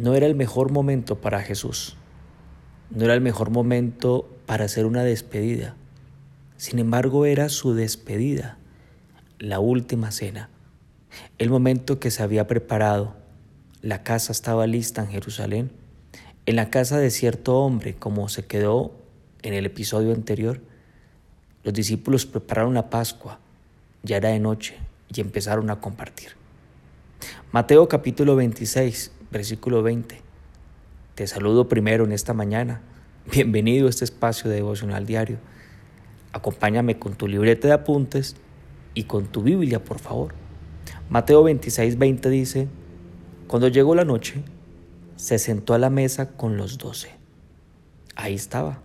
no era el mejor momento para Jesús. No era el mejor momento para hacer una despedida. Sin embargo, era su despedida, la última cena, el momento que se había preparado. La casa estaba lista en Jerusalén, en la casa de cierto hombre, como se quedó en el episodio anterior. Los discípulos prepararon la Pascua, ya era de noche, y empezaron a compartir. Mateo capítulo 26, versículo 20. Te saludo primero en esta mañana. Bienvenido a este espacio de devocional diario. Acompáñame con tu libreta de apuntes y con tu Biblia, por favor. Mateo 26, 20 dice, Cuando llegó la noche, se sentó a la mesa con los doce. Ahí estaba.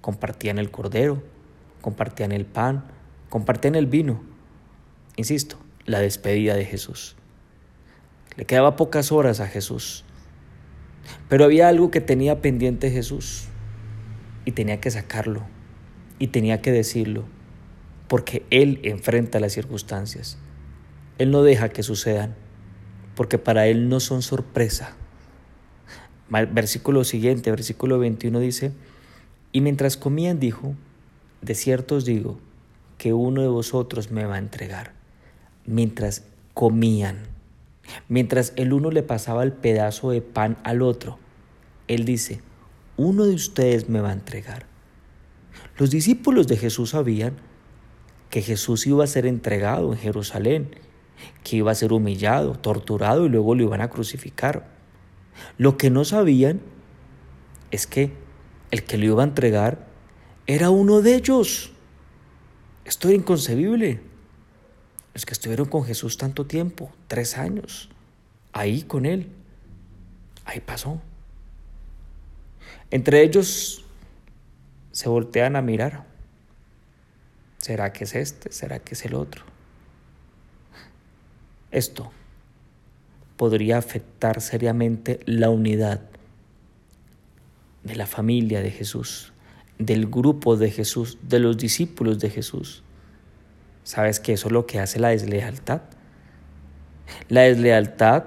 Compartían el cordero, compartían el pan, compartían el vino. Insisto, la despedida de Jesús. Le quedaba pocas horas a Jesús. Pero había algo que tenía pendiente Jesús y tenía que sacarlo y tenía que decirlo, porque Él enfrenta las circunstancias. Él no deja que sucedan, porque para Él no son sorpresa. Versículo siguiente, versículo 21 dice, y mientras comían dijo, de cierto os digo, que uno de vosotros me va a entregar. Mientras comían, mientras el uno le pasaba el pedazo de pan al otro, Él dice, uno de ustedes me va a entregar. Los discípulos de Jesús sabían que Jesús iba a ser entregado en Jerusalén, que iba a ser humillado, torturado y luego lo iban a crucificar. Lo que no sabían es que el que lo iba a entregar era uno de ellos. Esto era inconcebible. Los que estuvieron con Jesús tanto tiempo, tres años, ahí con Él, ahí pasó. Entre ellos se voltean a mirar. ¿Será que es este? ¿Será que es el otro? Esto podría afectar seriamente la unidad de la familia de Jesús, del grupo de Jesús, de los discípulos de Jesús. ¿Sabes que eso es lo que hace la deslealtad? La deslealtad,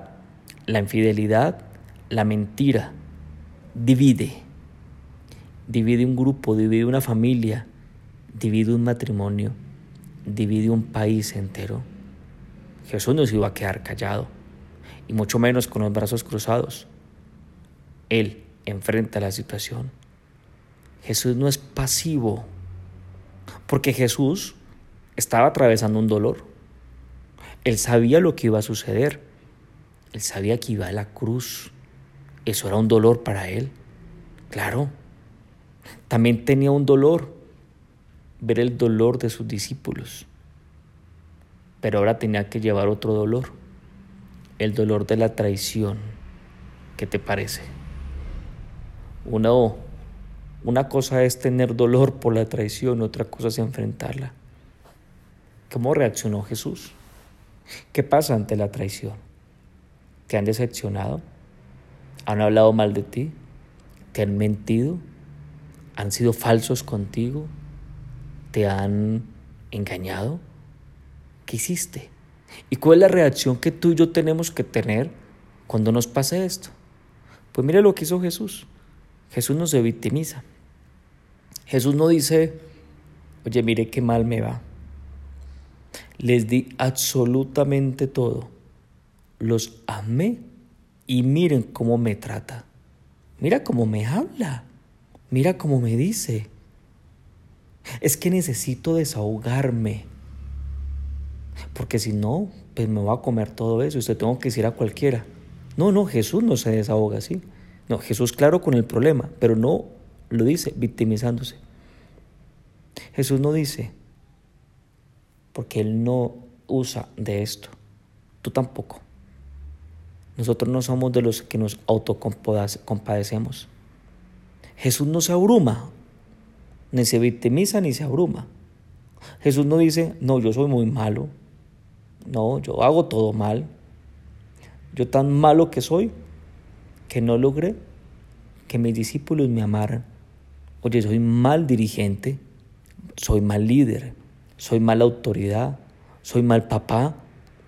la infidelidad, la mentira, divide divide un grupo, divide una familia, divide un matrimonio, divide un país entero. Jesús no se iba a quedar callado, y mucho menos con los brazos cruzados. Él enfrenta la situación. Jesús no es pasivo, porque Jesús estaba atravesando un dolor. Él sabía lo que iba a suceder. Él sabía que iba a la cruz. Eso era un dolor para él. Claro, también tenía un dolor, ver el dolor de sus discípulos. Pero ahora tenía que llevar otro dolor, el dolor de la traición. ¿Qué te parece? Una, una cosa es tener dolor por la traición, otra cosa es enfrentarla. ¿Cómo reaccionó Jesús? ¿Qué pasa ante la traición? ¿Te han decepcionado? ¿Han hablado mal de ti? ¿Te han mentido? han sido falsos contigo, te han engañado. ¿Qué hiciste? ¿Y cuál es la reacción que tú y yo tenemos que tener cuando nos pase esto? Pues mire lo que hizo Jesús. Jesús no se victimiza. Jesús no dice, oye, mire qué mal me va. Les di absolutamente todo. Los amé y miren cómo me trata. Mira cómo me habla. Mira cómo me dice. Es que necesito desahogarme. Porque si no, pues me va a comer todo eso y se tengo que decir a cualquiera. No, no, Jesús no se desahoga así. No, Jesús claro con el problema, pero no lo dice victimizándose. Jesús no dice, porque Él no usa de esto. Tú tampoco. Nosotros no somos de los que nos autocompadecemos. Jesús no se abruma, ni se victimiza, ni se abruma. Jesús no dice, no, yo soy muy malo. No, yo hago todo mal. Yo tan malo que soy que no logré que mis discípulos me amaran. Oye, soy mal dirigente, soy mal líder, soy mala autoridad, soy mal papá.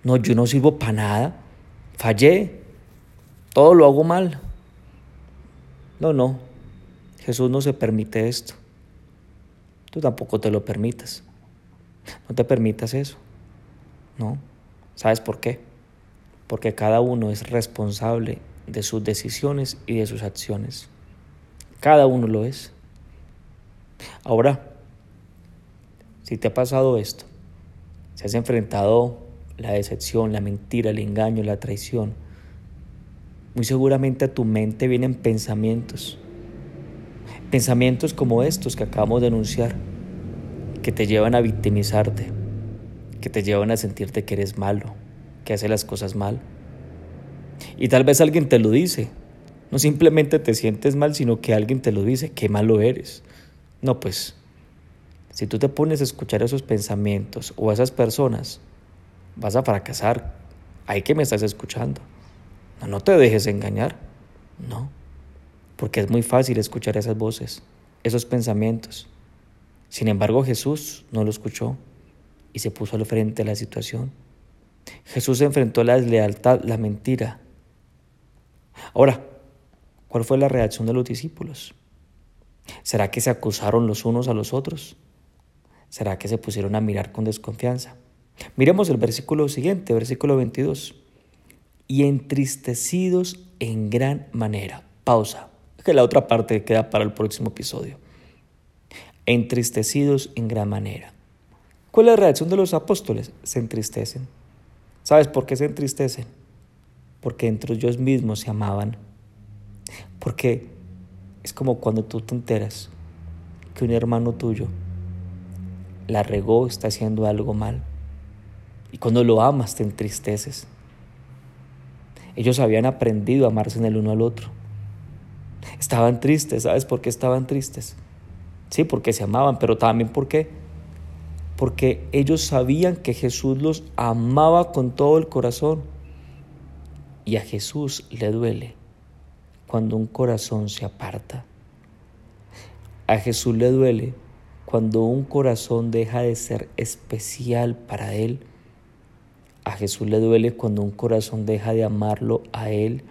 No, yo no sirvo para nada. Fallé, todo lo hago mal. no, no, Jesús no se permite esto. Tú tampoco te lo permitas. No te permitas eso. No. ¿Sabes por qué? Porque cada uno es responsable de sus decisiones y de sus acciones. Cada uno lo es. Ahora, si te ha pasado esto, si has enfrentado la decepción, la mentira, el engaño, la traición, muy seguramente a tu mente vienen pensamientos. Pensamientos como estos que acabamos de anunciar, que te llevan a victimizarte, que te llevan a sentirte que eres malo, que haces las cosas mal. Y tal vez alguien te lo dice. No simplemente te sientes mal, sino que alguien te lo dice, qué malo eres. No, pues, si tú te pones a escuchar esos pensamientos o a esas personas, vas a fracasar. Ahí que me estás escuchando. No, no te dejes engañar. No. Porque es muy fácil escuchar esas voces, esos pensamientos. Sin embargo, Jesús no lo escuchó y se puso al frente de la situación. Jesús enfrentó la deslealtad, la mentira. Ahora, ¿cuál fue la reacción de los discípulos? ¿Será que se acusaron los unos a los otros? ¿Será que se pusieron a mirar con desconfianza? Miremos el versículo siguiente, versículo 22. Y entristecidos en gran manera. Pausa, que la otra parte queda para el próximo episodio. Entristecidos en gran manera. ¿Cuál es la reacción de los apóstoles? Se entristecen. ¿Sabes por qué se entristecen? Porque entre ellos mismos se amaban. Porque es como cuando tú te enteras que un hermano tuyo la regó, está haciendo algo mal y cuando lo amas te entristeces. Ellos habían aprendido a amarse en el uno al otro. Estaban tristes, ¿sabes por qué estaban tristes? Sí, porque se amaban, pero también por qué? Porque ellos sabían que Jesús los amaba con todo el corazón. Y a Jesús le duele cuando un corazón se aparta. A Jesús le duele cuando un corazón deja de ser especial para Él a Jesús le duele cuando un corazón deja de amarlo a Él.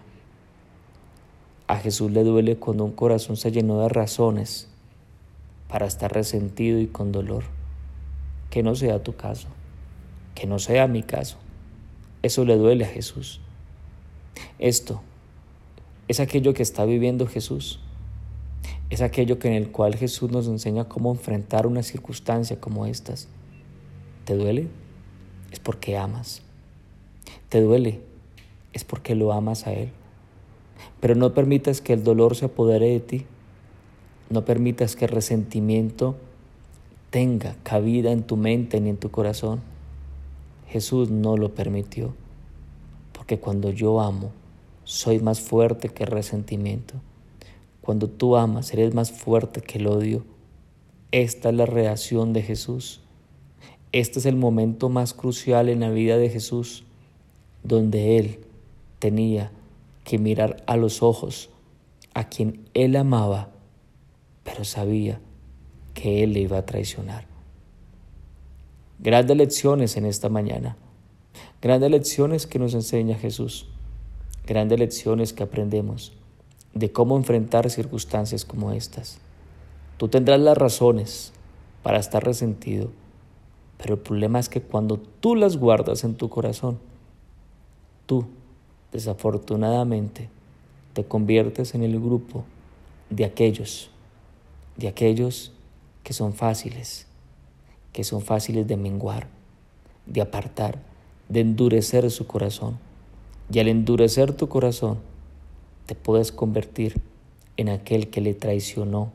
A Jesús le duele cuando un corazón se llenó de razones para estar resentido y con dolor. Que no sea tu caso, que no sea mi caso. Eso le duele a Jesús. Esto es aquello que está viviendo Jesús. Es aquello que en el cual Jesús nos enseña cómo enfrentar una circunstancia como estas. ¿Te duele? es porque amas. Te duele, es porque lo amas a Él. Pero no permitas que el dolor se apodere de ti. No permitas que el resentimiento tenga cabida en tu mente ni en tu corazón. Jesús no lo permitió. Porque cuando yo amo, soy más fuerte que el resentimiento. Cuando tú amas, eres más fuerte que el odio. Esta es la reacción de Jesús. Este es el momento más crucial en la vida de Jesús, donde Él tenía que mirar a los ojos a quien Él amaba, pero sabía que Él le iba a traicionar. Grandes lecciones en esta mañana, grandes lecciones que nos enseña Jesús, grandes lecciones que aprendemos de cómo enfrentar circunstancias como estas. Tú tendrás las razones para estar resentido, pero el problema es que cuando tú las guardas en tu corazón, tú, desafortunadamente, te conviertes en el grupo de aquellos, de aquellos que son fáciles, que son fáciles de menguar, de apartar, de endurecer su corazón. Y al endurecer tu corazón, te puedes convertir en aquel que le traicionó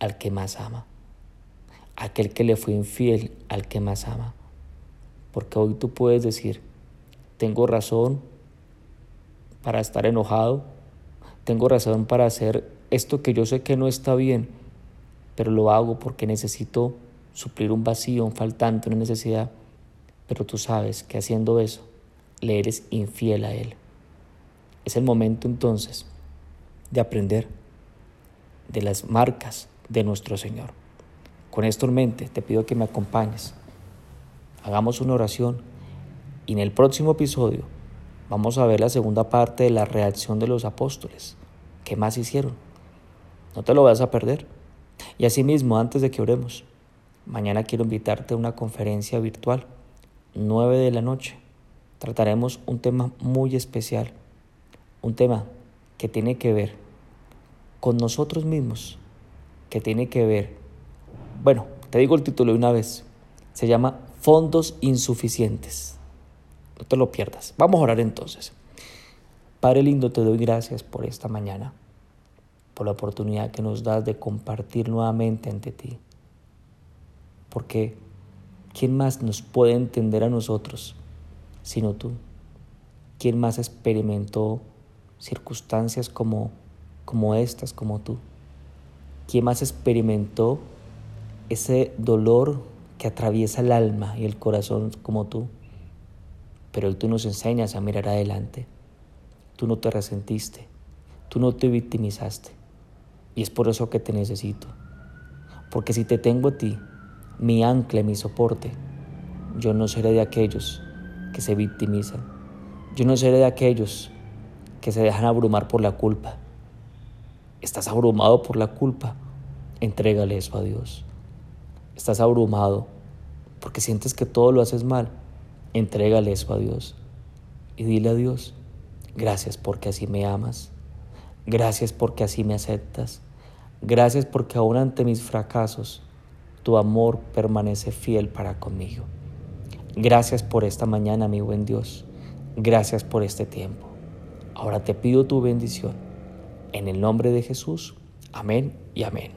al que más ama aquel que le fue infiel al que más ama. Porque hoy tú puedes decir, tengo razón para estar enojado, tengo razón para hacer esto que yo sé que no está bien, pero lo hago porque necesito suplir un vacío, un faltante, una necesidad. Pero tú sabes que haciendo eso, le eres infiel a Él. Es el momento entonces de aprender de las marcas de nuestro Señor. Con esto en mente, te pido que me acompañes. Hagamos una oración y en el próximo episodio vamos a ver la segunda parte de la reacción de los apóstoles. ¿Qué más hicieron? No te lo vas a perder. Y asimismo, antes de que oremos, mañana quiero invitarte a una conferencia virtual, 9 de la noche. Trataremos un tema muy especial, un tema que tiene que ver con nosotros mismos, que tiene que ver, bueno, te digo el título de una vez, se llama Fondos Insuficientes. No te lo pierdas. Vamos a orar entonces. Padre lindo, te doy gracias por esta mañana, por la oportunidad que nos das de compartir nuevamente ante ti. Porque, ¿quién más nos puede entender a nosotros sino tú? ¿Quién más experimentó circunstancias como, como estas, como tú? ¿Quién más experimentó ese dolor que atraviesa el alma y el corazón como tú? Pero tú nos enseñas a mirar adelante Tú no te resentiste, tú no te victimizaste. Y es por eso que te necesito. Porque si te tengo a ti, mi ancla, mi soporte, yo no seré de aquellos que se victimizan. Yo no seré de aquellos que se dejan abrumar por la culpa. Estás abrumado por la culpa, entrégale eso a Dios. Estás abrumado porque sientes que todo lo haces mal, entrégale eso a Dios. Y dile a Dios, Gracias porque así me amas. Gracias porque así me aceptas. Gracias porque aún ante mis fracasos, tu amor permanece fiel para conmigo. Gracias por esta mañana, mi buen Dios. Gracias por este tiempo. Ahora te pido tu bendición. En el nombre de Jesús. Amén y amén.